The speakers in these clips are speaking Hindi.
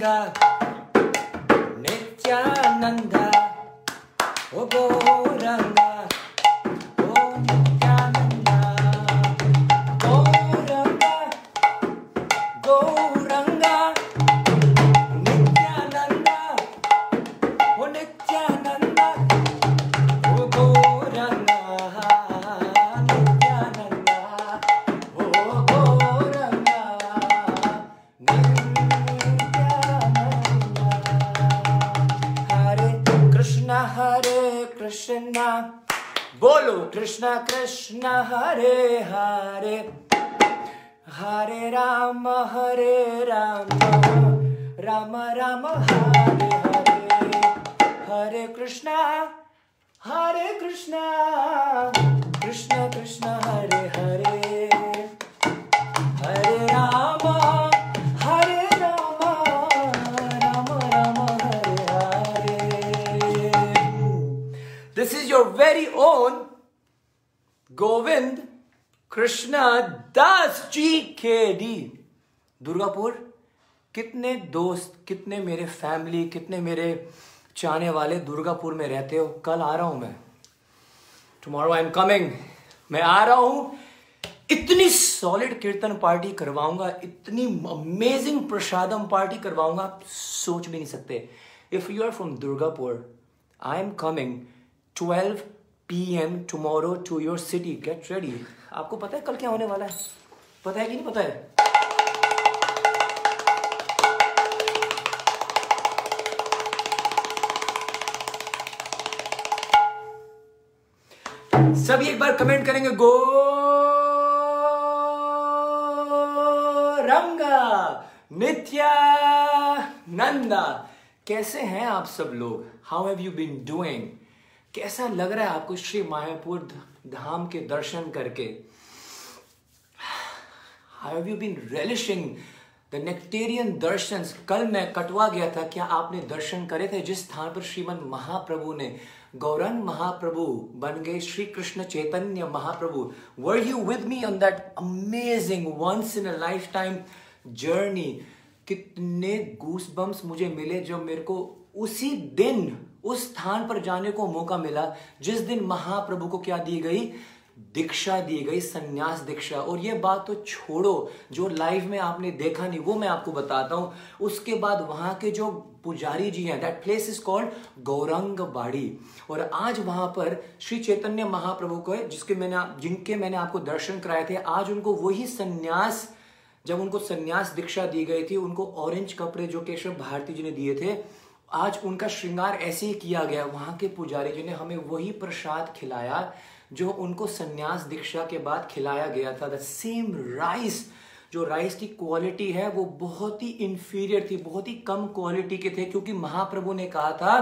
Gauranga your very own Govind Krishna Das ji के दुर्गापुर कितने दोस्त, कितने मेरे फैमिली कितने मेरे चाहने वाले दुर्गापुर में रहते हो? कल आ रहा हूँ मैं। टुमारो आई एम कमिंग मैं आ रहा हूँ। इतनी सॉलिड कीर्तन पार्टी करवाऊँगा, इतनी अमेजिंग प्रसादम पार्टी करवाऊँगा, आप सोच भी नहीं सकते। If you are from Durgapur I am coming 12 PM tomorrow to your city get ready आपको पता है कल क्या होने वाला है? पता है कि नहीं पता है? सभी एक बार कमेंट करेंगे गो रंगा नित्यानंदा. कैसे हैं आप सब लोग? How have you been doing कैसा लग रहा है आपको श्री मायापुर धाम के दर्शन करके? Have you been relishing the nectarean darshan कल मैं कटवा गया था, क्या आपने दर्शन करे थे जिस स्थान पर श्रीमन महाप्रभु ने? गौरंग महाप्रभु बन गए Shri Krishna Chaitanya Mahaprabhu. Were you with me on that amazing once in a lifetime journey कितने गूस बम्स मुझे मिले जो मेरे को उसी दिन उस स्थान पर जाने को मौका मिला, जिस दिन महाप्रभु को क्या दी गई? दीक्षा दी गई, संन्यास दीक्षा। और ये बात तो छोड़ो, जो लाइव में आपने देखा नहीं, वो मैं आपको बताता हूँ। उसके बाद वहाँ के जो पुजारी जी हैं that place is called Gaurang Bari और आज वहाँ पर श्री चैतन्य महाप्रभु को जिसके मैंने जिनके मैंने आपको दर्शन कराए थे, आज उनको वही संन्यास, जब उनको संन्यास दीक्षा दी गई थी, उनको ऑरेंज कपड़े जो केशव भारती जी ने दिए थे आज उनका श्रृंगार ऐसे ही किया गया, वहाँ के पुजारी जी ने हमें वही प्रसाद खिलाया, जो उनको संन्यास दीक्षा के बाद खिलाया गया था। द सेम राइस जो राइस की क्वालिटी है, वो बहुत ही इंफीरियर थी, बहुत ही कम क्वालिटी के थे, क्योंकि महाप्रभु ने कहा था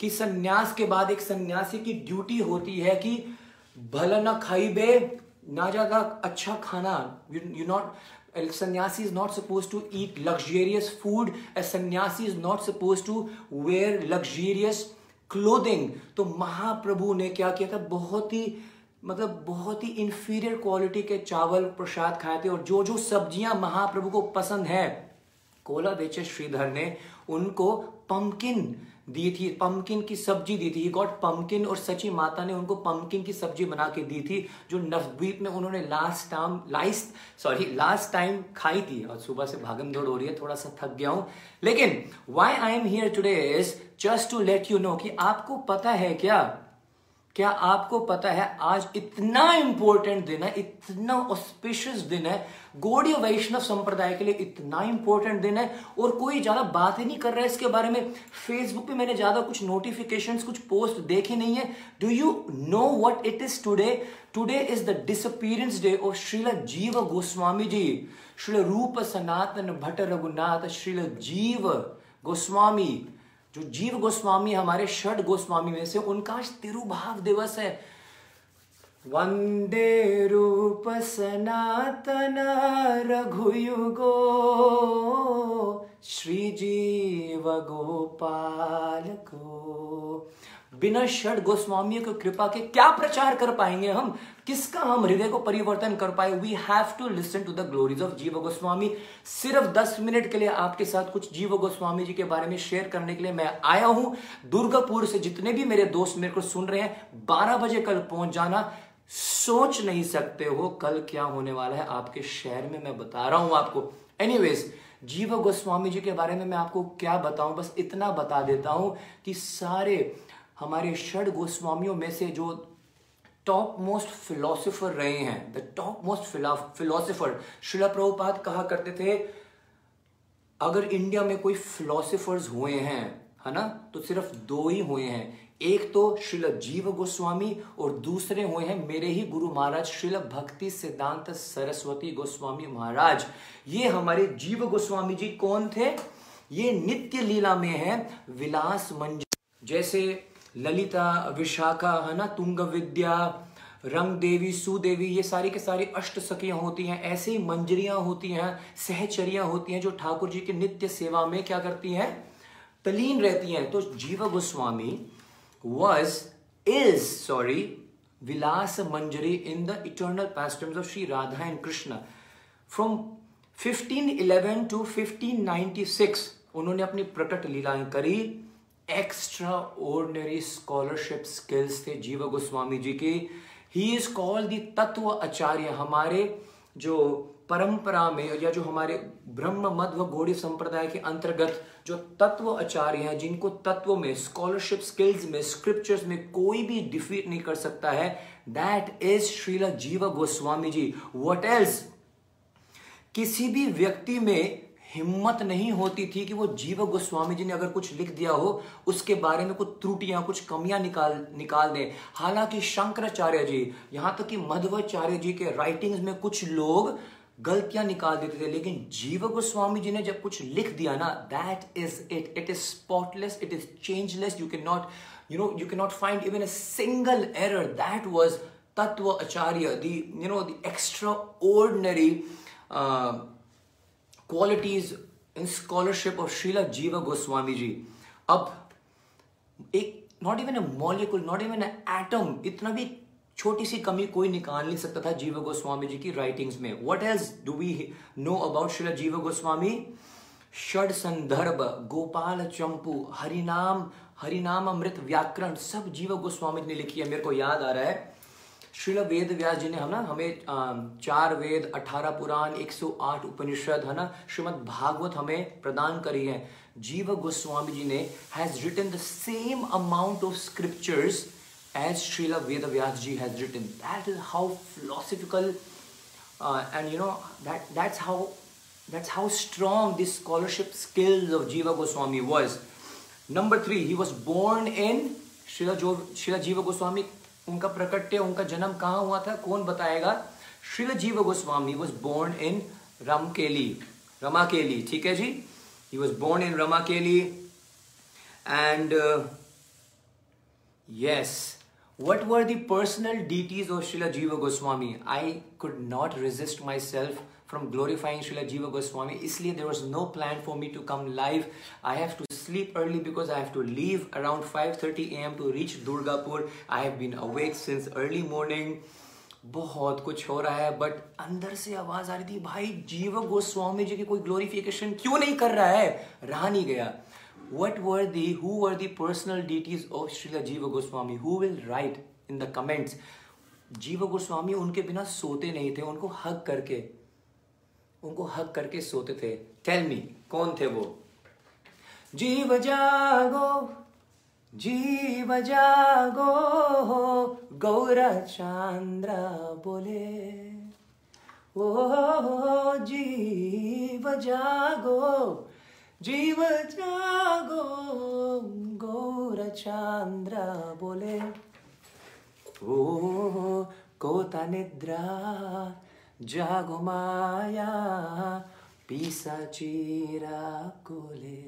कि संन्यास के बाद एक सन्यासी की ड्यूटी होती है कि भला ना खाई बे, ना ज़्यादा अच्छा खाना। You not A sannyasi is not supposed to eat luxurious food. A sannyasi is not supposed to wear luxurious clothing. तो महाप्रभु ने क्या किया था बहुत ही मतलब बहुत ही इंफीरियर क्वालिटी के चावल प्रसाद खाए थे और जो जो सब्ज़ियाँ महाप्रभु को पसंद है कोला बेचे श्रीधर ने उनको पंकिन दी थी पम्पकिन की सब्ज़ी दी थी। ही गॉट पम्पकिन और सची माता ने उनको पम्पकिन की सब्ज़ी बना के दी थी, जो नवद्वीप में उन्होंने last time last sorry last time खाई थी। और सुबह से भागम दौड़ हो रही है थोड़ा सा थक गया हूँ। लेकिन why I am here today is just to let you know कि आपको पता है क्या? क्या आपको पता है, आज इतना इंपॉर्टेंट दिन है, इतना ऑस्पिशियस दिन है गौड़ीय वैष्णव संप्रदाय के लिए इतना इंपॉर्टेंट दिन है, और कोई ज़्यादा बात ही नहीं कर रहा है इसके बारे में। फेसबुक पे मैंने ज़्यादा कुछ नोटिफिकेशंस कुछ पोस्ट देखे नहीं है। Do you know what it is today today is the disappearance day of Srila Jiva Goswami ji Srila रूप सनातन भट्ट रघुनाथ श्रील जीव गोस्वामी जो जीव गोस्वामी, हमारे षड गोस्वामी में से उनका आज तिरुभाव दिवस है। वंदे रूप सनातन रघुयुगो। श्री जीव गोपाल को। बिना षड गोस्वामी की कृपा के क्या प्रचार कर पाएँगे हम? किसका हम हृदय को परिवर्तन कर पाए? We have to listen to the glories of Jiva Goswami. सिर्फ़ दस मिनट के लिए आपके साथ कुछ जीव गोस्वामी जी के बारे में शेयर करने के लिए मैं आया हूँ। दुर्गापुर से जितने भी मेरे दोस्त मेरे को सुन रहे हैं, बारह बजे कल पहुँच जाना। सोच नहीं सकते हो कल क्या होने वाला है। आपके शहर में मैं बता रहा हूँ आपको। एनीवेज जीव गोस्वामी जी के बारे में मैं आपको क्या बताऊँ, बस इतना बता देता हूँ कि सारे हमारे षड गोस्वामियों में से जो टॉप मोस्ट फिलोसोफर रहे हैं द टॉप मोस्ट फिलोसोफर शिला प्रभुपाद कहा करते थे, अगर इंडिया में कोई फिलोसोफर्स हुए हैं, है ना तो सिर्फ़ दो ही हुए हैं एक तो श्रील जीव गोस्वामी और दूसरे हुए हैं मेरे ही गुरु महाराज श्रील भक्ति सिद्धांत सरस्वती गोस्वामी महाराज। ये हमारे जीव गोस्वामी जी कौन थे? ये नित्य लीला में है विलास मंज जैसे ललिता, विशाखा, है ना, तुंग विद्या, रंग देवी सुदेवी ये सारी के सारी अष्ट सखियाँ होती हैं। ऐसे ही मंजरियाँ होती हैं, सहचरियाँ होती हैं जो ठाकुर जी की नित्य सेवा में क्या करती हैं? तलीन रहती हैं। तो Jiva Goswami was is sorry Vilas Manjari in the eternal pastimes of Shri Radha and Krishna from 1511 to 1596 उन्होंने अपनी प्रकट लीलाएँ करी। एक्स्ट्रा ऑर्डनरी स्कॉलरशिप स्किल्स थे जीव गोस्वामी जी के। ही इज़ कॉल्ड दी तत्व आचार्य हमारे, जो परंपरा में या जो हमारे ब्रह्म मध्व गौड़ी संप्रदाय के अंतर्गत जो तत्व आचार्य हैं, जिनको तत्व में स्कॉलरशिप स्किल्स में स्क्रिप्चर्स में कोई भी डिफीट नहीं कर सकता है that is Srila Jiva Goswami ji what else किसी भी व्यक्ति में हिम्मत नहीं होती थी कि वो जीव गोस्वामी जी ने अगर कुछ लिख दिया हो, उसके बारे में कुछ त्रुटियाँ, कुछ कमियाँ निकाल निकाल दें। हालाँकि शंकराचार्य जी, यहाँ तक कि मध्वाचार्य जी के राइटिंग्स में कुछ लोग गलतियाँ निकाल देते थे? लेकिन जीव गोस्वामी जी ने जब कुछ लिख दिया ना that is it it is spotless it is changeless you can not you know you can not find even a single error that was tattva acharya the you know the extraordinary qualities in scholarship of Srila Jiva Goswami ji अब एक not even a molecule not even a atom इतना भी छोटी सी कमी कोई निकाल नहीं सकता था जीव गोस्वामी जी की राइटिंग्स में। What else do we know about Srila Jiva Goswami षड संदर्भ गोपाल चंपू हरिनाम हरिनाम अमृत व्याकरण सब जीव गोस्वामी जी ने लिखी है, मेरे को याद आ रहा है। श्रील वेद व्यास जी ने हम ना, हमें चार वेद, अठारह पुराण 108 उपनिषद, है ना, श्रीमद भागवत हमें प्रदान करी है। जीव गोस्वामी जी ने has written the same amount of scriptures as Srila Ved Vyas ji has written that is how philosophical and you know that that's how that's how strong this scholarship skills of Jiva Goswami was. Number three, he was born in Srila, jo, Srila Jiva Goswami उनका प्रकट्य उनका जन्म कहाँ हुआ था कौन बताएगा Srila Jiva Goswami was born in Ramkeli Ramakeli ठीक है जी he was born in Ramakeli and yes what were the personal deities of Srila Jiva Goswami? I could not resist myself from glorifying Srila Jiva Goswami. Isliye there was no plan for me to come live. I have to sleep early because I have to leave around 5:30 a.m. to reach Durgapur. I have been awake since early morning. बहुत कुछ हो रहा है बट अंदर से आवाज़ आ रही थी भाई जीव गोस्वामी जी की कोई ग्लोरिफिकेशन क्यों नहीं कर रहा है रहा नहीं गया what were the who were the personal deities of Srila Jiva Goswami who will write in the comments जीव गोस्वामी उनके बिना सोते नहीं थे उनको हक करके उनको हक करके सोते थे टेल मी कौन थे वो जीव जागो जीव जागो गौरा चांद्र बोले ओ जीव जागो जीव जागो गौर चांद्र बोले ओ कोता निद्रा जागो माया, पीसा चीरा कोले।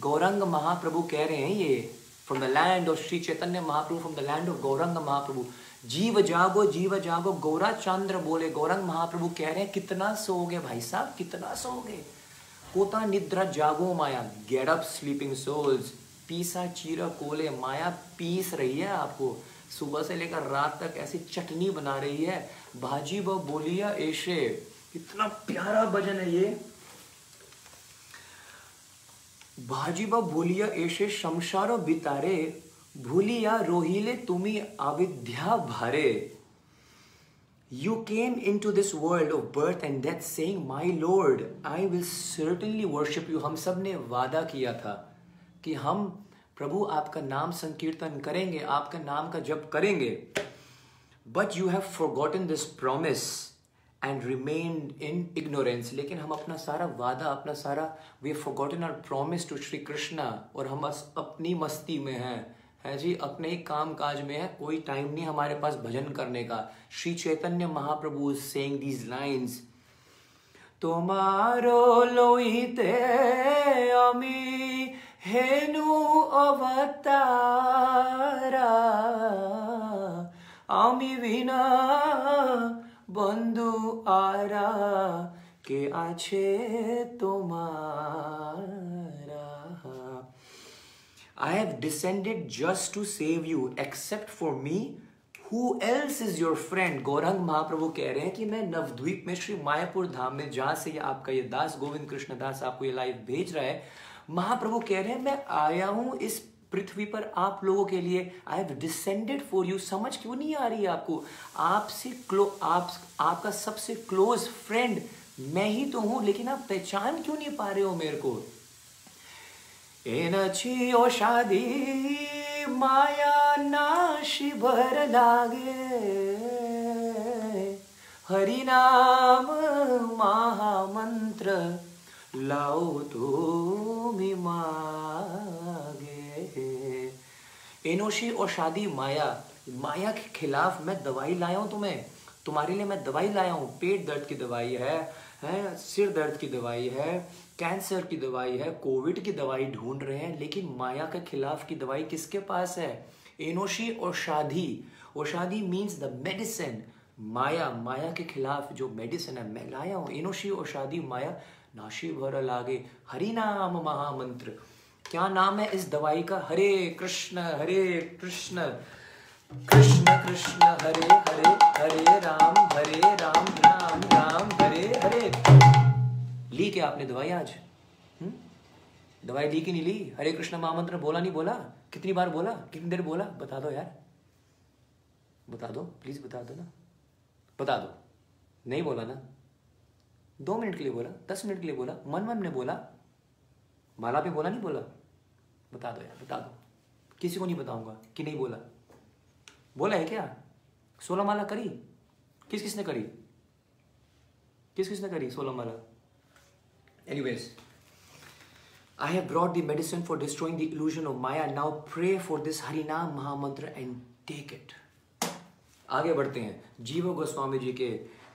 गौरंग महाप्रभु कह रहे हैं ये from the land of Shri Chaitanya Mahaprabhu from the land of Gaurang Mahaprabhu. जीव जागो जीव जागो, गौरा चंद्र बोले। गौरंग महाप्रभु कह रहे हैं, कितना सोओगे भाई साहब? कितना सोओगे? कोता निद्रा जागो माया गेट अप स्लीपिंग सोल्स पीसा चीरा कोले, माया पीस रही है आपको। सुबह से लेकर रात तक ऐसी चटनी बना रही है। भाजी व बोलिया ऐसे, इतना प्यारा भजन है ये। भाजी व बोलिया ऐसे शमशारो बितारे, भूलिया रोहिले तुम्ही अविद्या भारे। You came into this world of birth and death saying, My Lord, I will certainly worship you. हम सबने वादा किया था कि हम प्रभु आपका नाम संकीर्तन करेंगे आपका नाम का जप करेंगे। But you have forgotten this promise and remain in ignorance लेकिन हम अपना सारा वादा अपना सारा we have forgotten our promise to Shri Krishna और हम अपनी मस्ती में हैं। है जी अपने ही काम काज में है कोई टाइम नहीं हमारे पास भजन करने का Shri Chaitanya Mahaprabhu saying these lines তোমারো লইতে আমি হেনু অবতারা আমি বিনা বন্ধু আরা কে আছে তোমারা I have descended just to save you, except for me. Who else is your friend Gaurang Mahaprabhu कह रहे हैं कि मैं नवद्वीप में श्री मायापुर धाम में जहाँ से ये आपका ये दास गोविंद कृष्ण दास आपको ये लाइव भेज रहा है महाप्रभु कह रहे हैं मैं आया हूँ इस पृथ्वी पर आप लोगों के लिए I have descended for you समझ क्यों नहीं आ रही है आपको आपसे क्लो आप आपका सबसे क्लोज फ्रेंड मैं ही तो हूँ लेकिन आप पहचान क्यों नहीं पा रहे हो मेरे को शादी, माया नाशी भर लागे। हरिनाम महामंत्र लाओ तो मागे। एनोशी और शादी माया माया के खिलाफ मैं दवाई लाया हूँ तुम्हें। तुम्हारे लिए मैं दवाई लाया हूँ। पेट दर्द की दवाई है है, सिर दर्द की दवाई है। कैंसर की दवाई है, कोविड की दवाई ढूंढ रहे हैं, लेकिन माया के खिलाफ की दवाई किसके पास है? एनोशी और शादी। और शादी मीन्स द मेडिसिन माया माया के खिलाफ जो मेडिसिन है, मैं लाया हूँ। एनोशी और शादी, माया, नाशी भर लागे। हरि नाम महामंत्र। क्या नाम है इस दवाई का? हरे कृष्ण हरे कृष्ण। कृष्ण कृष्ण, हरे हरे हरे राम हरे राम राम राम, हरे हरे। ली क्या आपने दवाई आज? हुँ? दवाई ली कि नहीं ली? हरे कृष्ण महामंत्र बोला, नहीं बोला? कितनी बार बोला? कितनी देर बोला? बता दो यार। बता दो प्लीज़ बता दो ना। बता दो। नहीं बोला ना? दो मिनट के लिए बोला, दस मिनट के लिए बोला, मन मन ने बोला। माला पे बोला, नहीं बोला? बता दो यार, बता दो। किसी को नहीं बताऊँगा कि नहीं बोला। बोला है क्या? सोलह माला करी? किस किसने करी? किस किसने करी सोलह माला? Anyways I have brought the medicine for destroying the illusion of Maya. Now pray for this Harinam Mahamantra and take it. आगे बढ़ते हैं। जीव गोस्वामी जी के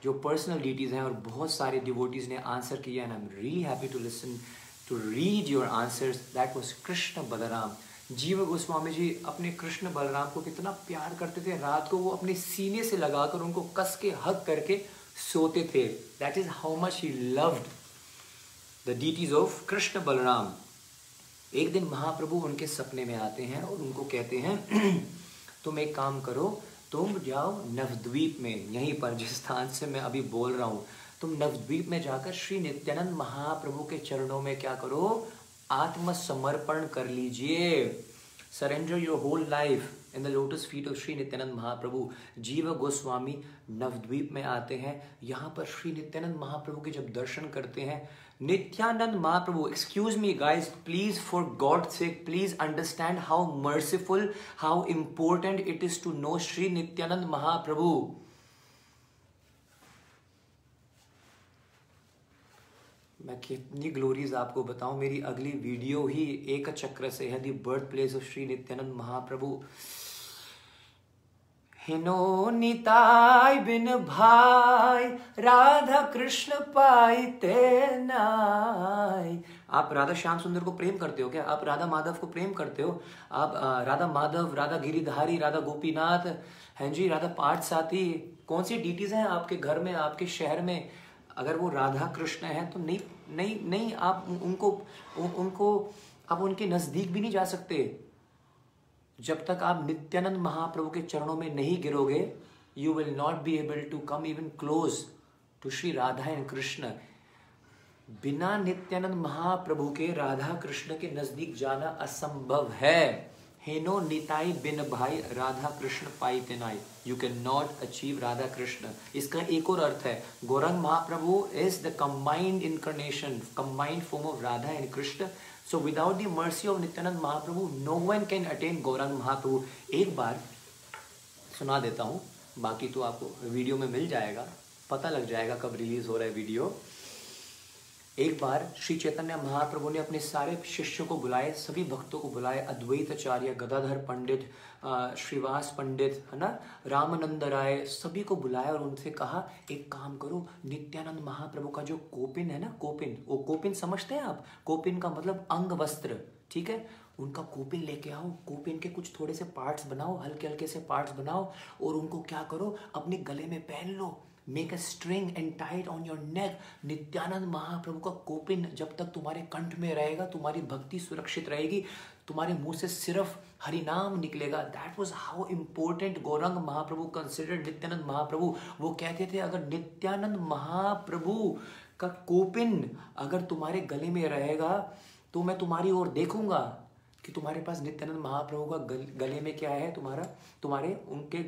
जो पर्सनल डिटीज हैं और बहुत सारे डिवोटीज ने आंसर किया and I am really happy to listen to read your answers that was Krishna Balaram Jiva Goswami ji अपने कृष्ण बलराम को कितना प्यार करते थे। रात को वो अपने सीने से लगाकर उनको कस के हक करके सोते थे। That is how much he loved the deities of Krishna Balaram एक दिन महाप्रभु उनके सपने में आते हैं और उनको कहते हैं, तुम एक काम करो, तुम जाओ नवद्वीप में, यहीं पर जिस स्थान से मैं अभी बोल रहा हूँ। तुम नवद्वीप में जाकर श्री नित्यानंद महाप्रभु के चरणों में क्या करो? आत्मसमर्पण कर लीजिए। Surrender your whole life in the lotus feet of Shri Nityananda Mahaprabhu Jiva Goswami Navadvip में आते हैं। यहाँ पर श्री नित्यानंद महाप्रभु के जब दर्शन करते हैं Nityananda Mahaprabhu excuse me guys please for god से please understand how merciful how important it is to know Shri Nityananda Mahaprabhu मैं कितनी ग्लोरीज आपको बताऊँ, मेरी अगली वीडियो ही एक चक्र से है the birth place of Shri Nityananda Mahaprabhu हिनो Nitai बिन भाई, राधा कृष्ण पाइते नाय आप राधा श्याम सुंदर को प्रेम करते हो क्या? आप राधा माधव को प्रेम करते हो? आप राधा माधव, राधा गिरिधारी, राधा गोपीनाथ, हैं जी, राधा पाठ साथी कौन सी डीटीज हैं आपके घर में, आपके शहर में? अगर वो राधा कृष्ण है तो नहीं नहीं नहीं, आप उनको उनको, आप उनके नज़दीक भी नहीं जा सकते। जब तक आप नित्यानंद महाप्रभु के चरणों में नहीं गिरोगे you will not be able to come even close to Shri Radha and Krishna बिना नित्यानंद महाप्रभु के राधा कृष्ण के नज़दीक जाना असंभव है। हेनो निताई बिन भाई, राधा कृष्ण पाई तेनाई। You can not achieve Radha Krishna. इसका एक और अर्थ है, Gaurang Mahaprabhu is the combined incarnation combined form of Radha and Krishna so without the mercy of Nityananda Mahaprabhu no one can attain Gaurang Mahaprabhu एक बार सुना देता हूँ बाकी तो आपको वीडियो में मिल जाएगा पता लग जाएगा कब रिलीज़ हो रहा है वीडियो एक बार श्री चैतन्य महाप्रभु ने अपने सारे शिष्यों को बुलाए, सभी भक्तों को बुलाए अद्वैत आचार्य गदाधर पंडित श्रीवास पंडित, है ना, रामानंद राय, सभी को बुलाया और उनसे कहा, एक काम करो, नित्यानंद महाप्रभु का जो कोपिन है ना, कोपिन, वो कोपिन समझते हैं आप? कोपिन का मतलब अंग वस्त्र, ठीक है? उनका कोपिन लेके आओ, कोपिन के कुछ थोड़े से पार्ट्स बनाओ हल्के हल्के से पार्ट्स बनाओ और उनको क्या करो, अपने गले में पहन लो make a string and tight on your neck Nityananda Mahaprabhu का कोपिन जब तक तुम्हारे कंठ में रहेगा तुम्हारी भक्ति सुरक्षित रहेगी तुम्हारे मुँह से सिर्फ़ हरिनाम निकलेगा that was how important Gaurang Mahaprabhu consider Nityananda Mahaprabhu वो कहते थे अगर नित्यानंद महाप्रभु का कोपिन अगर तुम्हारे गले में रहेगा तो मैं तुम्हारी ओर देखूँगा कि तुम्हारे पास नित्यानंद महाप्रभु का गले में क्या है तुम्हारा तुम्हारे उनके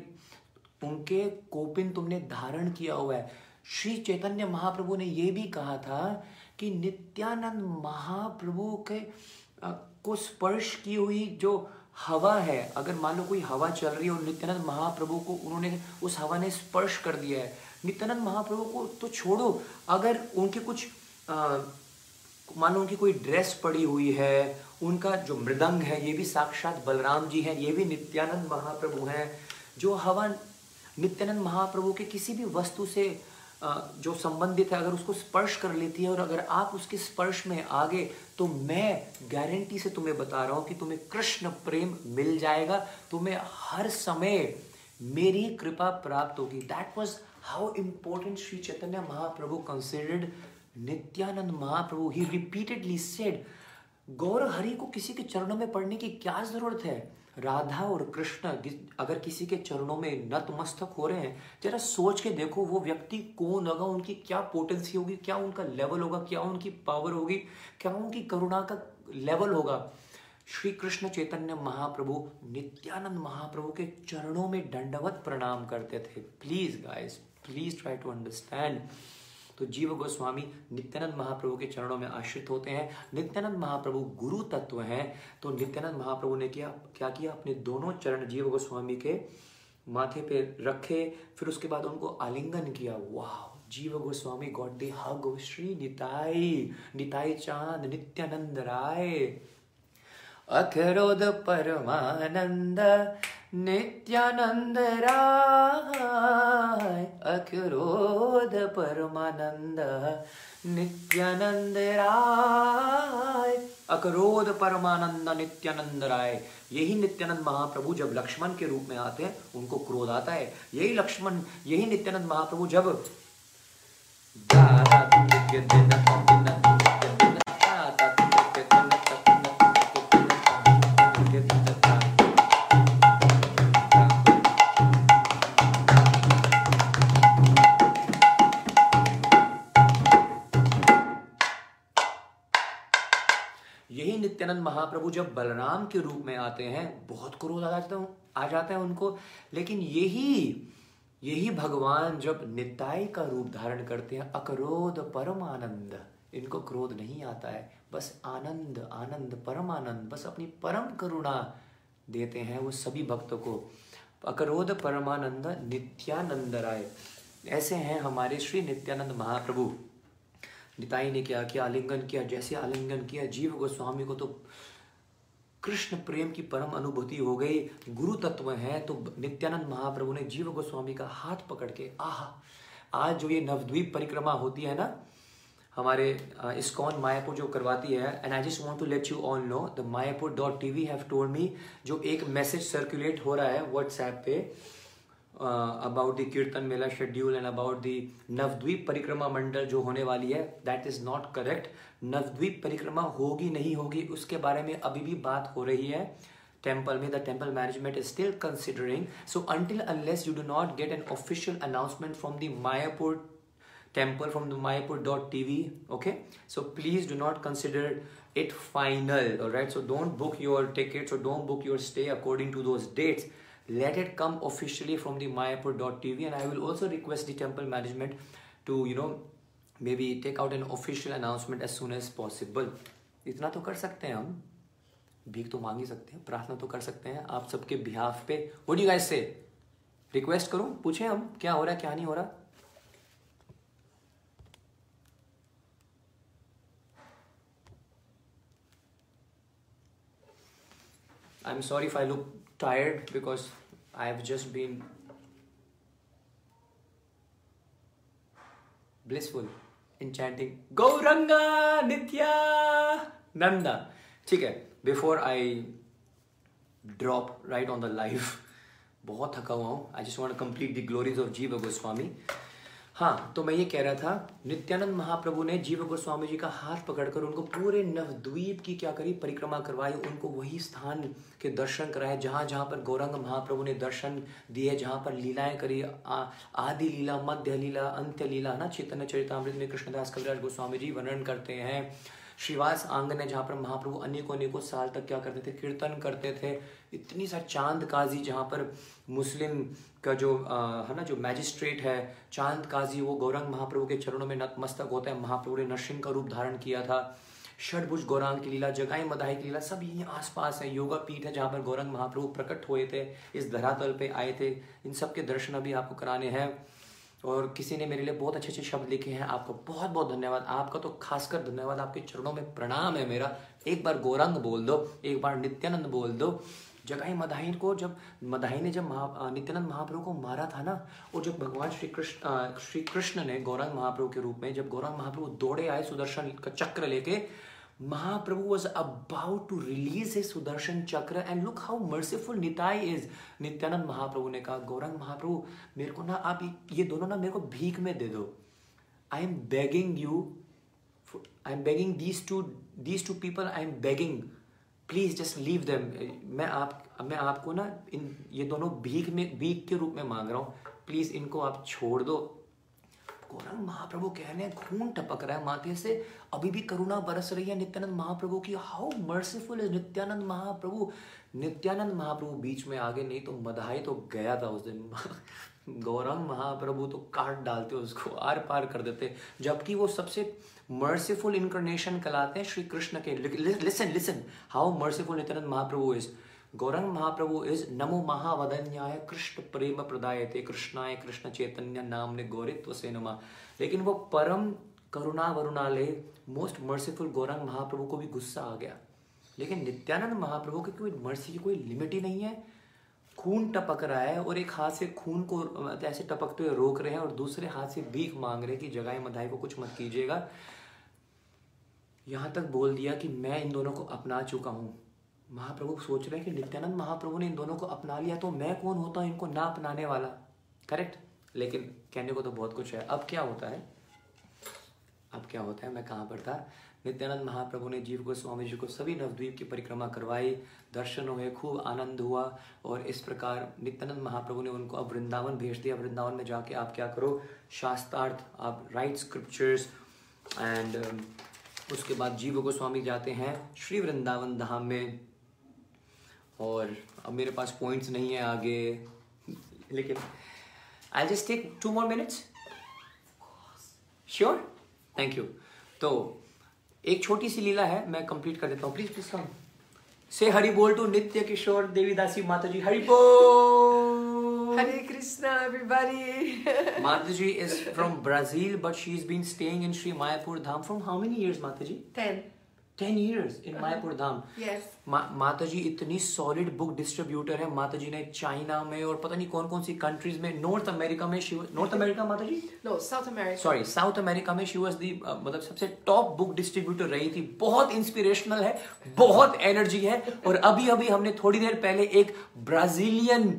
उनके कोपिन तुमने धारण किया हुआ है। श्री चैतन्य महाप्रभु ने यह भी कहा था कि नित्यानंद महाप्रभु के को स्पर्श की हुई जो हवा है, अगर मान लो कोई हवा चल रही है और नित्यानंद महाप्रभु को उन्होंने उस हवा ने स्पर्श कर दिया है, नित्यानंद महाप्रभु को तो छोड़ो, अगर उनके कुछ मान लो उनकी कोई ड्रेस पड़ी हुई है, उनका जो मृदंग है, ये भी साक्षात बलराम जी हैं, ये भी नित्यानंद महाप्रभु हैं, जो हवा नित्यानंद महाप्रभु के किसी भी वस्तु से जो संबंधित है, अगर उसको स्पर्श कर लेती है और अगर आप उसके स्पर्श में आ गए तो मैं गारंटी से तुम्हें बता रहा हूँ कि तुम्हें कृष्ण प्रेम मिल जाएगा। तुम्हें हर समय मेरी कृपा प्राप्त होगी। That was how important Shri Chaitanya Mahaprabhu considered Nityananda Mahaprabhu he repeatedly said Gaur Hari को किसी के चरणों में पढ़ने की क्या ज़रूरत है? राधा और कृष्ण अगर किसी के चरणों में नतमस्तक हो रहे हैं, जरा सोच के देखो वो व्यक्ति कौन होगा, उनकी क्या पोटेंसी होगी, क्या उनका लेवल होगा, क्या उनकी पावर होगी, क्या उनकी करुणा का लेवल होगा। श्री कृष्ण चैतन्य महाप्रभु नित्यानंद महाप्रभु के चरणों में दंडवत प्रणाम करते थे। Please guys, please try to understand. तो जीव गोस्वामी नित्यानंद महाप्रभु के चरणों में आश्रित होते हैं। नित्यानंद महाप्रभु गुरु तत्व हैं। तो नित्यानंद महाप्रभु ने किया, क्या किया? अपने दोनों चरण जीव गोस्वामी के माथे पे रखे, फिर उसके बाद उनको आलिंगन किया। वाह! Jiva Goswami, got the hug, Shri Nitai Nitai Chand, Nityananda Ray. अखरोद परमानंद नित्यानंद राय अखरोध परमानंद नित्यानंद राय अकरोध परमानंद नित्यानंद राय यही नित्यानंद महाप्रभु जब लक्ष्मण के रूप में आते हैं, उनको क्रोध आता है। यही लक्ष्मण, यही नित्यानंद महाप्रभु जब नित्यानंद महाप्रभु जब बलराम के रूप में आते हैं, बहुत क्रोध आ जाता आ जाता है उनको। लेकिन यही यही भगवान जब निताई का रूप धारण करते हैं, अक्रोध परम आनंद इनको क्रोध नहीं आता है। बस आनंद आनंद परम आनंद बस अपनी परम करुणा देते हैं वो सभी भक्तों को। अक्रोध परमानंद, नित्यानंद राय, ऐसे हैं हमारे श्री नित्यानंद महाप्रभु। निताई ने क्या, किया आलिंगन किया? जैसे आलिंगन किया, जीव गोस्वामी को तो कृष्ण प्रेम की परम अनुभूति हो गई, गुरु तत्व है तो नित्यानंद महाप्रभु ने जीव गोस्वामी का हाथ पकड़ के, आह, आज जो ये नवद्वीप परिक्रमा होती है ना, हमारे इस्कॉन मायापुर जो करवाती है and I just want to let you all know the Mayapur dot T V have told me जो एक मैसेज सर्कुलेट हो रहा है व्हाट्सएप पे about the kirtan mela schedule and about the Navadvip parikrama Mandal जो होने वाली है that is not correct Navadvip parikrama होगी नहीं होगी उसके बारे में अभी भी बात हो रही है temple में the temple management is still considering so until unless you do not get an official announcement from the mayapur temple from the mayapur.tv okay so please do not consider it final all right so don't book your tickets or don't book your stay according to those dates let it come officially from the mayapur.tv and i will also request the temple management to you know maybe take out an official announcement as soon as possible इतना तो कर सकते हैं हम भीख तो मांग ही सकते हैं प्रार्थना तो कर सकते हैं आप सबके बिहाफ पे वोट यू गाइस से रिक्वेस्ट करूँ पूछे हम क्या हो रहा है क्या नहीं हो रहा I'm sorry if I look tired because I've just been blissful in chanting Gauranga Nitya Nanda. ठीक है before I drop right on the life बहुत थका हुआ हूँ I just want complete the glories of Jiva Goswami हाँ तो मैं ये कह रहा था, नित्यानंद महाप्रभु ने जीव गोस्वामी जी का हाथ पकड़कर उनको पूरे नवद्वीप की क्या करी, परिक्रमा करवाई, उनको वही स्थान के दर्शन कराए, जहाँ जहाँ पर गौरंग महाप्रभु ने दर्शन दिए, जहाँ पर लीलाएँ करी आदि लीला, मध्य लीला, अंत्य लीला है ना, चैतन्य, चरितमृत में कृष्णदास कविराज गोस्वामी जी वर्णन करते हैं। श्रीवास आँगन है, जहाँ पर महाप्रभु अनेकों अनेकों साल तक क्या करते थे, कीर्तन करते थे। इतनी सा चाँद काजी जहाँ पर मुस्लिम का जो है ना, जो मैजिस्ट्रेट है, चाँद काजी, वो गौरंग महाप्रभु के चरणों में नतमस्तक होता है। महाप्रभु ने नरसिंह का रूप धारण किया था। षडभुज गौरांग की लीला, जगाई मदाई की लीला, सब यही आसपास है। योगा पीठ है जहाँ पर गौरंग महाप्रभु प्रकट हुए थे, इस धरातल पे आए थे। इन सब के दर्शन अभी आपको कराने हैं। और किसी ने मेरे लिए बहुत अच्छे अच्छे शब्द लिखे हैं। आपको बहुत बहुत धन्यवाद। आपका तो खासकर धन्यवाद। आपके चरणों में प्रणाम है मेरा। एक बार गौरंग बोल दो, एक बार नित्यानंद बोल दो। जगाई मदाही को, जब मदाही ने जब महा, नित्यानंद महाप्रभु को मारा था ना, और जब भगवान श्री कृष्ण श्री कृष्ण ने गौरंग महाप्रभु के रूप में, जब गौरंग महाप्रभु दौड़े आए सुदर्शन का चक्र लेके Mahaprabhu was about to release his Sudarshan Chakra and look how merciful Nitai is. Nityanand Mahaprabhu ने कहा, गौरंग महाप्रभु, मेरे को ना आप ये दोनों ना मेरे को भीख में दे दो I am begging you I am begging these two these two people I am begging please just leave them मैं आप, मैं आपको ना इन, ये दोनों भीख में, भीख के रूप में मांग रहा हूँ। प्लीज़ इनको आप छोड़ दो। गौरंग महाप्रभु कह रहे हैं, खून टपक रहा है माथे से। अभी भी करुणा बरस रही है नित्यानंद महाप्रभु की। How merciful is Nityananda Mahaprabhu? Nityananda Mahaprabhu बीच में आगे नहीं तो मधाई तो गया था उस दिन। गौरंग महाप्रभु तो काट डालते, उसको आर पार कर देते। जबकि वो सबसे मर्सीफुल इनकर्नेशन कहलाते हैं श्री कृष्ण के listen listen how merciful Nityananda Mahaprabhu is Gaurang Mahaprabhu is नमो महावदन्याय कृष्ण प्रेम प्रदाय थे कृष्णाय कृष्ण चैतन्य नाम ने गौरित्व से नमा। लेकिन वो परम करुणा वरुणालय मोस्ट मर्सीफुल गौरंग महाप्रभु को भी गुस्सा आ गया। लेकिन नित्यानंद महाप्रभु की कोई मर्सी की कोई लिमिट ही नहीं है। खून टपक रहा है और एक हाथ से खून को, ऐसे टपकते हुए रोक रहे हैं और दूसरे हाथ से भीख मांग रहे हैं कि जगाई मधाई को कुछ मत कीजिएगा। यहाँ तक बोल दिया कि मैं इन दोनों को अपना चुका हूँ। महाप्रभु सोच रहे हैं कि नित्यानंद महाप्रभु ने इन दोनों को अपना लिया तो मैं कौन होता हूँ इनको ना अपनाने वाला? करेक्ट लेकिन कहने को तो बहुत कुछ है। अब क्या होता है? अब क्या होता है? मैं कहाँ पर था? नित्यानंद महाप्रभु ने जीव गोस्वामी जी को सभी नवद्वीप की परिक्रमा करवाई, दर्शन हुए, खूब आनंद हुआ और इस प्रकार नित्यानंद महाप्रभु ने उनको अब वृंदावन भेज दिया। वृंदावन में जाके आप क्या करो? शास्त्रार्थ, आप राइट स्क्रिप्चर्स एंड उसके बाद जीव गोस्वामी जाते हैं श्री वृंदावन धाम में। और अब मेरे पास पॉइंट्स नहीं है आगे, लेकिन I just take two more minutes sure thank you तो एक छोटी सी लीला है, मैं कंप्लीट कर देता हूँ। प्लीज़ प्लीज़ कम से हरि बोल टू नित्य किशोर देवीदासी माता जी हरि बोल Hare Krishna, everybody. Mataji is from Brazil, but she's been staying in Sri Mayapur Dham from how many years, Mataji? Ten. Ten years in Mayapur Dham Mata ji इतनी सॉलिड बुक डिस्ट्रीब्यूटर है। माता जी ने चाइना में और पता नहीं कौन कौन सी कंट्रीज़ में नॉर्थ अमेरिका में North America Mata ji No, South America. Sorry South America में शी वॉज़ दी मतलब सबसे टॉप बुक डिस्ट्रीब्यूटर रही थी। बहुत इंस्पिरेशनल है बहुत एनर्जी है। और अभी अभी हमने थोड़ी देर पहले एक ब्राजीलियन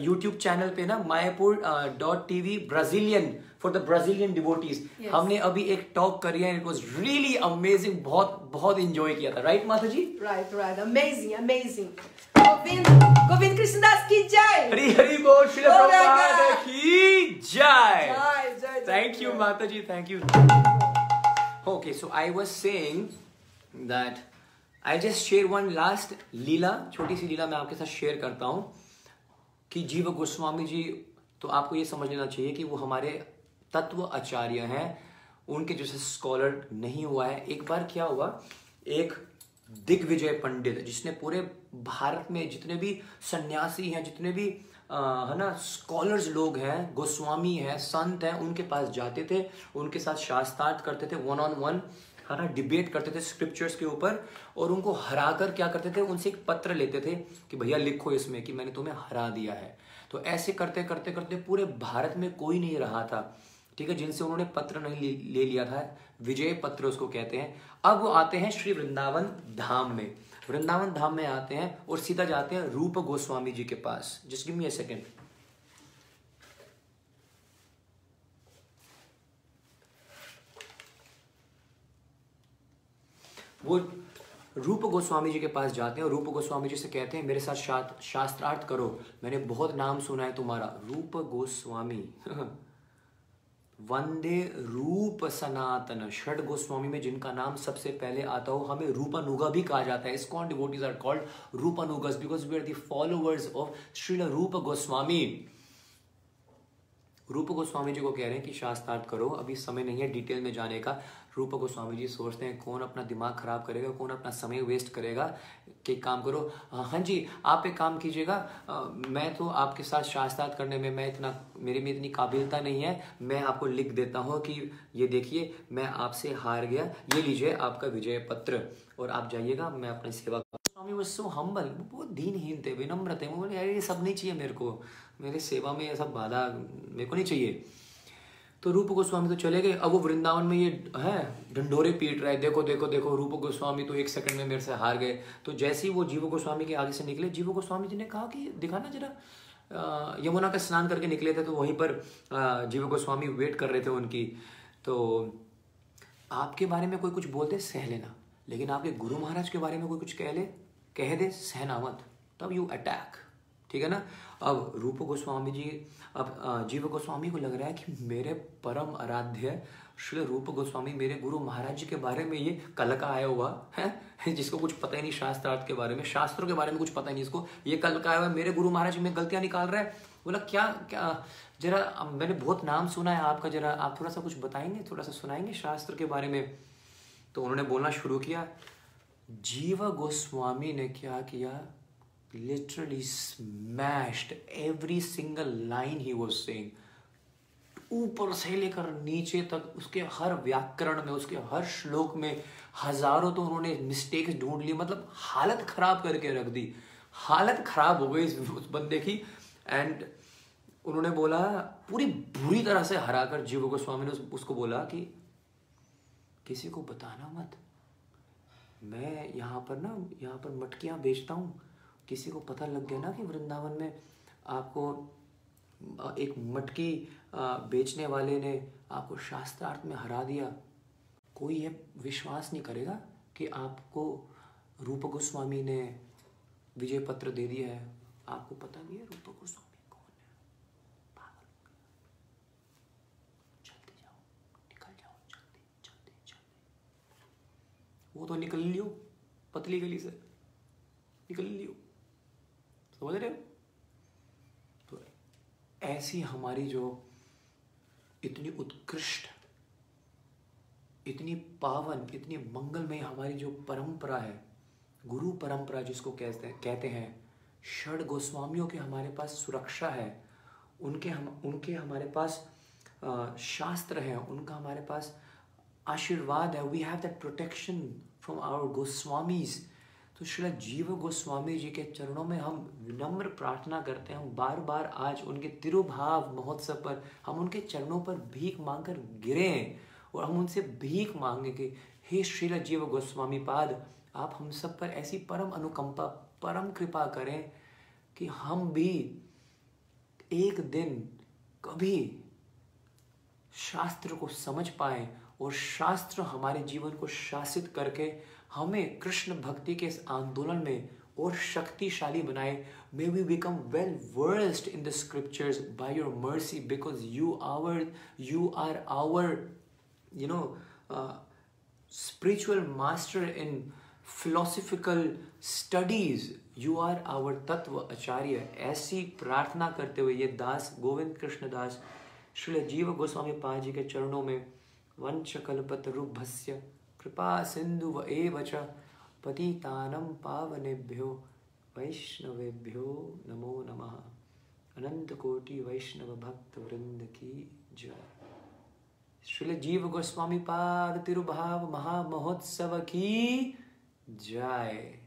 यूट्यूब चैनल पे ना Mayapur dot TV Brazilian for the Brazilian devotees हमने अभी एक टॉक करी है इट वॉज़ रियली अमेजिंग बहुत बहुत इंजॉय किया था. राइट माता जी right right amazing amazing Govind Krishnadas की जय हरी हरी बोल श्री प्रभुपाद की जय जय थैंक यू माता जी thank you okay so I was saying that I just share one last लीला छोटी सी लीला मैं आपके साथ शेयर करता हूँ कि जीव गोस्वामी जी तो आपको ये समझ लेना चाहिए कि वो हमारे तत्व आचार्य हैं। उनके जैसे स्कॉलर नहीं हुआ है। एक बार क्या हुआ? एक दिग्विजय पंडित, जिसने पूरे भारत में जितने भी सन्यासी हैं, जितने भी है ना स्कॉलर्स लोग हैं, गोस्वामी हैं, संत हैं, उनके पास जाते थे। उनके साथ शास्त्रार्थ करते थे वन ऑन वन है ना डिबेट करते थे स्क्रिप्चर्स के ऊपर। और उनको हरा कर क्या करते थे? उनसे एक पत्र लेते थे कि भैया लिखो इसमें कि मैंने तुम्हें हरा दिया है। तो ऐसे करते करते करते पूरे भारत में कोई नहीं रहा था। ठीक है जिनसे उन्होंने पत्र नहीं ले, लिया था विजय पत्र उसको कहते हैं। अब वो आते हैं श्री वृंदावन धाम में। वृंदावन धाम में आते हैं और सीधा जाते हैं रूप गोस्वामी जी के पास। Just give me a second वो रूप गोस्वामी जी के पास जाते हैं और रूप गोस्वामी जी से कहते हैं मेरे साथ शास्त्रार्थ करो। मैंने बहुत नाम सुना है तुम्हारा। रूप गोस्वामी। वंदे रूप सनातन, षड गोस्वामी में जिनका नाम सबसे पहले आता हो, हमें रूपानुगा भी कहा जाता है। ISKCON devotees are called Rupanugas because we are the followers of Srila Rupa Goswami. Rupa Goswami ji को कह रहे हैं कि शास्त्रार्थ करो, अभी समय नहीं है डिटेल में जाने का। रूप गोस्वामी जी सोचते हैं, कौन अपना दिमाग खराब करेगा, कौन अपना समय वेस्ट करेगा? कि काम करो हाँ जी, आप एक काम कीजिएगा मैं तो आपके साथ शास्त्रार्थ करने में, मैं इतना, मेरे में इतनी काबिलता नहीं है, मैं आपको लिख देता हूँ कि ये देखिए, मैं आपसे हार गया, ये लीजिए आपका विजय पत्र, और आप जाइएगा, मैं अपनी सेवा स्वामी वो सो हम्बल बहुत दीनहीन थे, विनम्र थे, वो बोले यार ये सब नहीं चाहिए मेरे को, मेरे सेवा में ये सब बाधा मेरे को नहीं चाहिए। तो रूप गोस्वामी तो चले गए। अब वो वृंदावन में ये है ढंडोरे पीट रहे देखो देखो देखो, रूप गोस्वामी तो एक सेकंड में मेरे से हार गए। तो जैसे ही वो जीव गोस्वामी के आगे से निकले, जीव गोस्वामी जी ने कहा कि, दिखाना जरा यमुना का स्नान करके निकले थे तो वहीं पर जीव गोस्वामी वेट कर रहे थे उनकी। तो आपके बारे में कोई कुछ बोलते, सह लेना। लेकिन आपके गुरु महाराज के बारे में कोई कुछ कह ले, कह दे, सहना मत। तब यू अटैक ठीक है ना? अब रूप गोस्वामी जी, अब जीव गोस्वामी को लग रहा है कि मेरे परम आराध्य श्री रूप गोस्वामी, मेरे गुरु महाराज जी के बारे में ये कल का आया हुआ है, जिसको कुछ पता ही नहीं शास्त्रार्थ के बारे में, शास्त्रों के बारे में कुछ पता ही नहीं, इसको ये कल का आया हुआ मेरे गुरु महाराज में गलतियाँ निकाल रहा है। बोला, क्या क्या, जरा मैंने बहुत नाम सुना है आपका, जरा आप थोड़ा सा कुछ बताएँगे, थोड़ा सा सुनाएँगे शास्त्र के बारे में? तो उन्होंने बोलना शुरू किया, जीव गोस्वामी ने क्या किया? Literally smashed every single line he was saying ऊपर से लेकर नीचे तक उसके हर व्याकरण में उसके हर श्लोक में हज़ारों तो उन्होंने मिस्टेक्स ढूंढ ली मतलब हालत खराब करके रख दी। हालत खराब हो गई इस उस बंदे की। एंड उन्होंने बोला पूरी बुरी तरह से हराकर जीव गोस्वामी ने उस, उसको बोला कि किसी को बताना मत। मैं यहाँ पर ना यहाँ पर मटकियाँ बेचता हूँ। किसी को पता लग गया ना कि वृंदावन में आपको एक मटकी बेचने वाले ने आपको शास्त्रार्थ में हरा दिया। कोई ये विश्वास नहीं करेगा कि आपको रूप गोस्वामी ने विजय पत्र दे दिया है। आपको पता भी है रूप गोस्वामी कौन है। जल्दी जाओ। निकल जाओ। जल्दी जल्दी जल्दी। वो तो निकल लियो, पतली गली से। निकल लियो। समझ रहे हो तो ऐसी हमारी जो इतनी उत्कृष्ट, इतनी पावन, इतनी मंगलमय हमारी जो परंपरा है, गुरु परंपरा जिसको कहते हैं कहते हैं, षड गोस्वामियों के हमारे पास सुरक्षा है, उनके हम, उनके हमारे पास शास्त्र हैं, उनका हमारे पास आशीर्वाद है we have that protection from our Goswamis. तो श्री जीव गोस्वामी जी के चरणों में हम विनम्र प्रार्थना करते हैं। हम बार बार आज उनके तिरुभाव महोत्सव पर हम उनके चरणों पर भीख मांगकर गिरे और हम उनसे भीख मांगे कि, हे श्रील जीव गोस्वामी पाद, आप हम सब पर ऐसी परम अनुकंपा, परम कृपा करें कि हम भी एक दिन कभी शास्त्र को समझ पाए और शास्त्र हमारे जीवन को शासित करके हमें कृष्ण भक्ति के इस आंदोलन में और शक्तिशाली बनाए। May we become well versed in the scriptures by your mercy because you our you are our you know spiritual master in philosophical studies you are our tattva acharya ऐसी प्रार्थना करते हुए ये दास, गोविंद कृष्ण दास श्री जीव गोस्वामी पाद जी के चरणों में वंश कल्पतरुभस्य कृपा सिंधु एव च, पतितानं पावनेभ्यो वैष्णवेभ्यो नमो नमः। अनंत कोटि वैष्णव भक्त वृंद की जय। श्री जीव गोस्वामी पाद तिरुभाव महामहोत्सव की जय।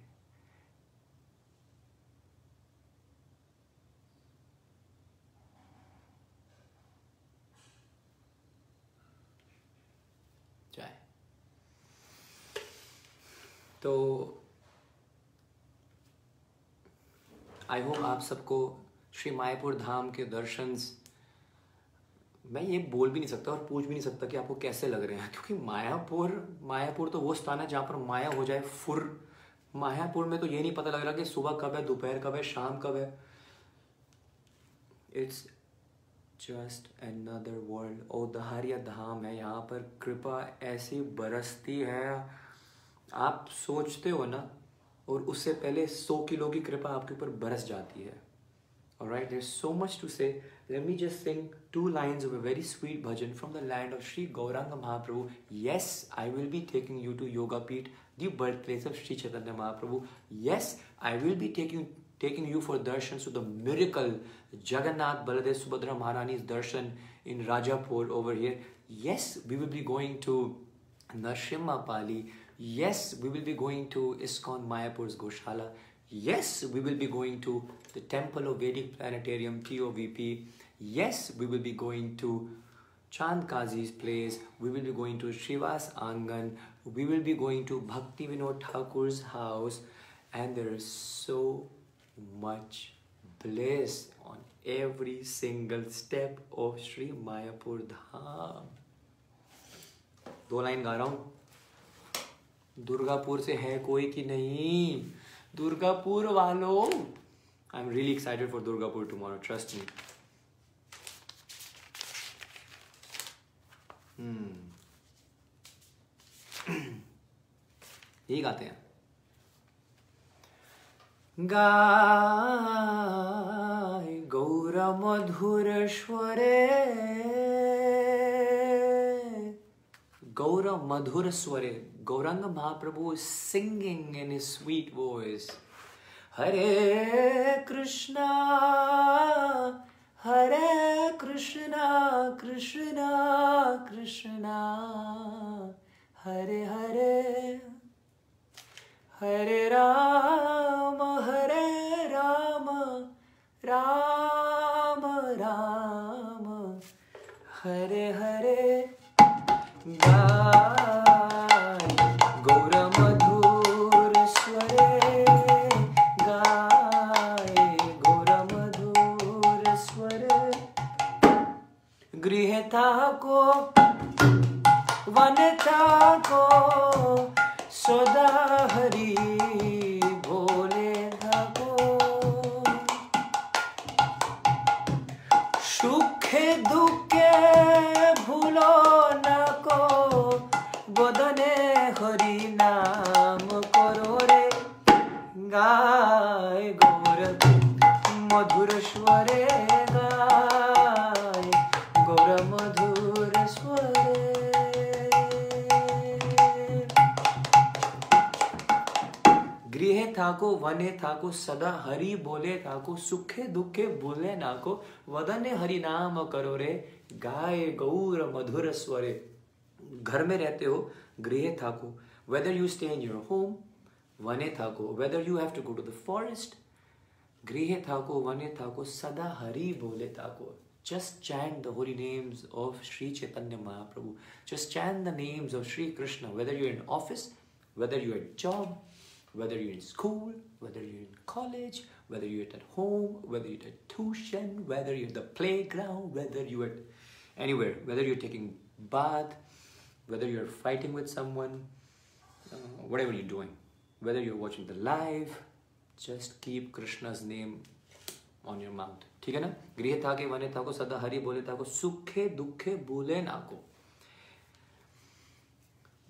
तो आई होप आप सबको श्री मायापुर धाम के दर्शन मैं ये बोल भी नहीं सकता और पूछ भी नहीं सकता कि आपको कैसे लग रहे हैं, क्योंकि मायापुर मायापुर तो वो स्थान है जहाँ पर माया हो जाए फुर। मायापुर में तो ये नहीं पता लग रहा कि सुबह कब है, दोपहर कब है, शाम कब है। इट्स जस्ट अनदर वर्ल्ड ओ दहारिया धाम है, यहाँ पर कृपा ऐसी बरसती है। आप सोचते हो ना, और उससे पहले सौ किलो की कृपा आपके ऊपर बरस जाती है। और right there so much to say let me just sing two line of a very sweet bhajan from the land of Shri Gauranga Mahaprabhu yes I will be taking you to Yoga Peeth the birth place of Shri Chaitanya Mahaprabhu yes I will be taking taking you for darshan to the miracle Jagannath Baladev Subhadra Maharani darshan in Rajapur over here yes we will be going to Narasimha Palli Yes, we will be going to ISKCON Mayapur's Goshala. Yes, we will be going to the Temple of Vedic Planetarium, TOVP. Yes, we will be going to Chand Kazi's place. We will be going to Shivas Angan. We will be going to Bhakti Vinod Thakur's house. And there is so much bliss on every single step of Sri Mayapur Dham. दो लाइन गा रहा हूँ दुर्गापुर से है कोई कि नहीं? दुर्गापुर वालों। I am really excited for Durgapur tomorrow trust me यही गाते हैं। गाय गौर मधुर स्वरे। Gaura Madhura Sware. Gauranga Mahaprabhu is singing in his sweet voice. Hare Krishna, Hare Krishna, Krishna, Krishna, Hare Hare, Hare Rama, Hare Rama, Rama Rama, Hare Hare. থাকো বনে থাকো, সদা হরি বলে থাকো। সুখে দুঃখে ভুলো না কো, বদনে হরি নাম করো রে, গায় गृह थाको वने थाको सदा हरि बोले थाको सुखे दुखे भूले नाको वदने हरि नाम करो रे गाय गौर मधुर स्वरे घर में रहते हो गृह थाको whether you stay in your home vane thako whether you have to go to the forest grihe thako vane thako sada hari bole thako just chant the holy names of Sri Chaitanya Mahaprabhu. Just chant the names of Sri Krishna, whether you're in office, whether you're at job, whether you're in school, whether you're in college, whether you're at home, whether you're at tuition, whether you're at the playground, whether you're at anywhere, whether you're taking bath, whether you're fighting with someone, uh, whatever you're doing, whether you're watching the live, just keep Krishna's name on your mouth. ठीक है ना गृह था के वने था को सदा हरि बोले था को सुखे दुखे बोले ना को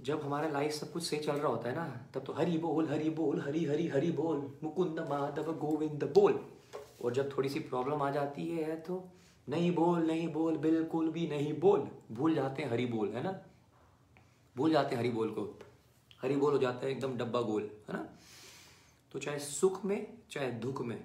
जब हमारा लाइफ सब कुछ सही चल रहा होता है ना, तब तो हरी बोल हरी बोल, हरी हरी हरी बोल, मुकुंद माधव गोविंद बोल। और जब थोड़ी सी प्रॉब्लम आ जाती है तो नहीं बोल नहीं बोल, बिल्कुल भी नहीं बोल। भूल जाते हैं हरि बोल, है ना? भूल जाते हैं हरि बोल को। हरी बोल हो जाता है एकदम डब्बा गोल, है ना? तो चाहे सुख में, चाहे दुख में,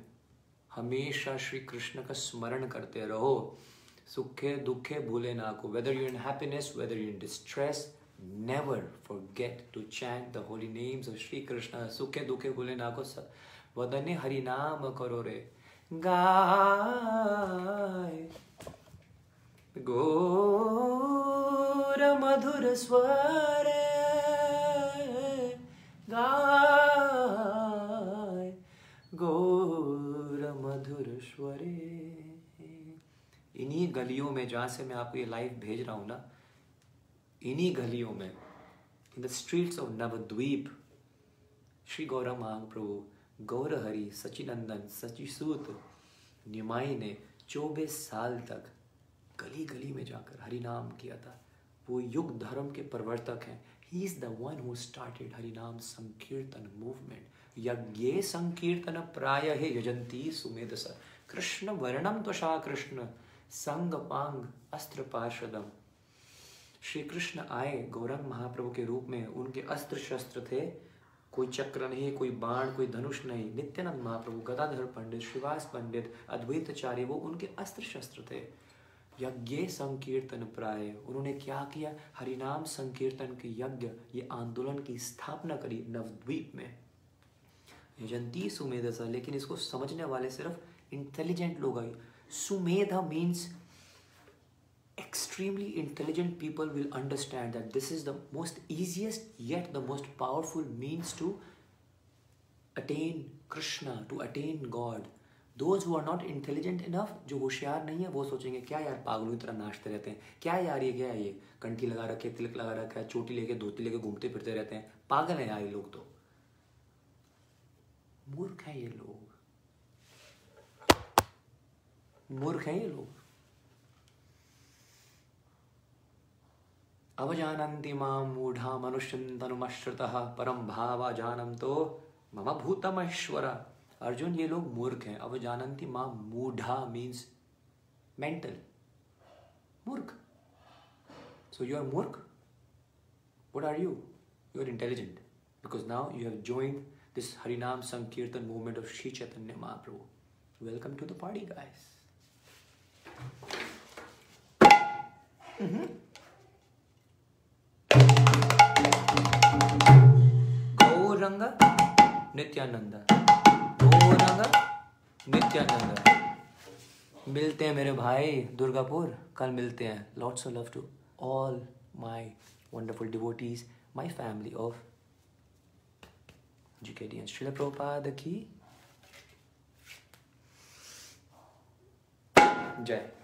हमेशा श्री कृष्ण का स्मरण करते रहो। सुखे दुखे भूले ना को। Whether you in happiness whether you in distress never forget to chant the holy names of Shri Krishna सुखे दुखे भूले ना को वदने हरि नाम करो रे गाय गोर मधुर स्वर गाय गोर मधुर स्वरे इन्हीं गलियों में जहाँ से मैं आपको ये लाइव भेज रहा हूँ ना इन्हीं गलियों में in the streets of Navadwip Shri Gaurav Mahaprabhu Gaura Hari Sachinandan Sachisuta Nimai ने चौबीस साल तक गली गली में जाकर हरि नाम किया था। वो युग धर्म के प्रवर्तक हैं। He is the one who started harinam sankirtan movement यज्ञे संकीर्तन प्राय हे यजंती सुमेधस। कृष्ण वर्णम त्वषा कृष्ण संग पांग अस्त्र पार्षदम। श्री कृष्ण आए गौरंग महाप्रभु के रूप में। उनके अस्त्र शस्त्र थे। कोई चक्र नहीं, कोई बाण, कोई धनुष नहीं। नित्यानंद महाप्रभु, गदाधर पंडित श्रीवास पंडित अद्वैतचार्य वो उनके अस्त्र शस्त्र थे। यज्ञ संकीर्तन प्राय। उन्होंने क्या किया? हरिनाम संकीर्तन के यज्ञ, ये आंदोलन की स्थापना करी नवद्वीप में। यजंती सुमेधसा, लेकिन इसको समझने वाले सिर्फ़ इंटेलिजेंट लोग आए Sumedha means extremely intelligent people will understand that this is the most easiest yet the most powerful means to attain krishna to attain god those who are not intelligent enough जो होशियार नहीं है वो सोचेंगे क्या यार पागलों की तरह नाचते रहते हैं क्या यार ये क्या है ये कंठी लगा रखे तिलक लगा रखा है चोटी लेके धोती लेके घूमते फिरते रहते हैं पागल है यार ये लोग तो मूर्ख हैं ये लोग मूर्ख हैं ये लोग अवजानन्ति माँ मूढा परम भाव भावा तो मम भूतम ऐश्वर अर्जुन, ये लोग मूर्ख हैं। अब जानन्ति माँ मूढा मीन्स मेंटल मूर्ख। सो यू आर मूर्ख? What are you you are intelligent because now you have join this harinam sankirtan movement of Shri Chaitanya Mahaprabhu welcome to the party guys Gauranga Nityananda. Gauranga Nityananda. मिलते हैं मेरे भाई दुर्गापुर कल मिलते हैं lots of love to all my wonderful devotees my family of and Srila Prabhupada ki Jai.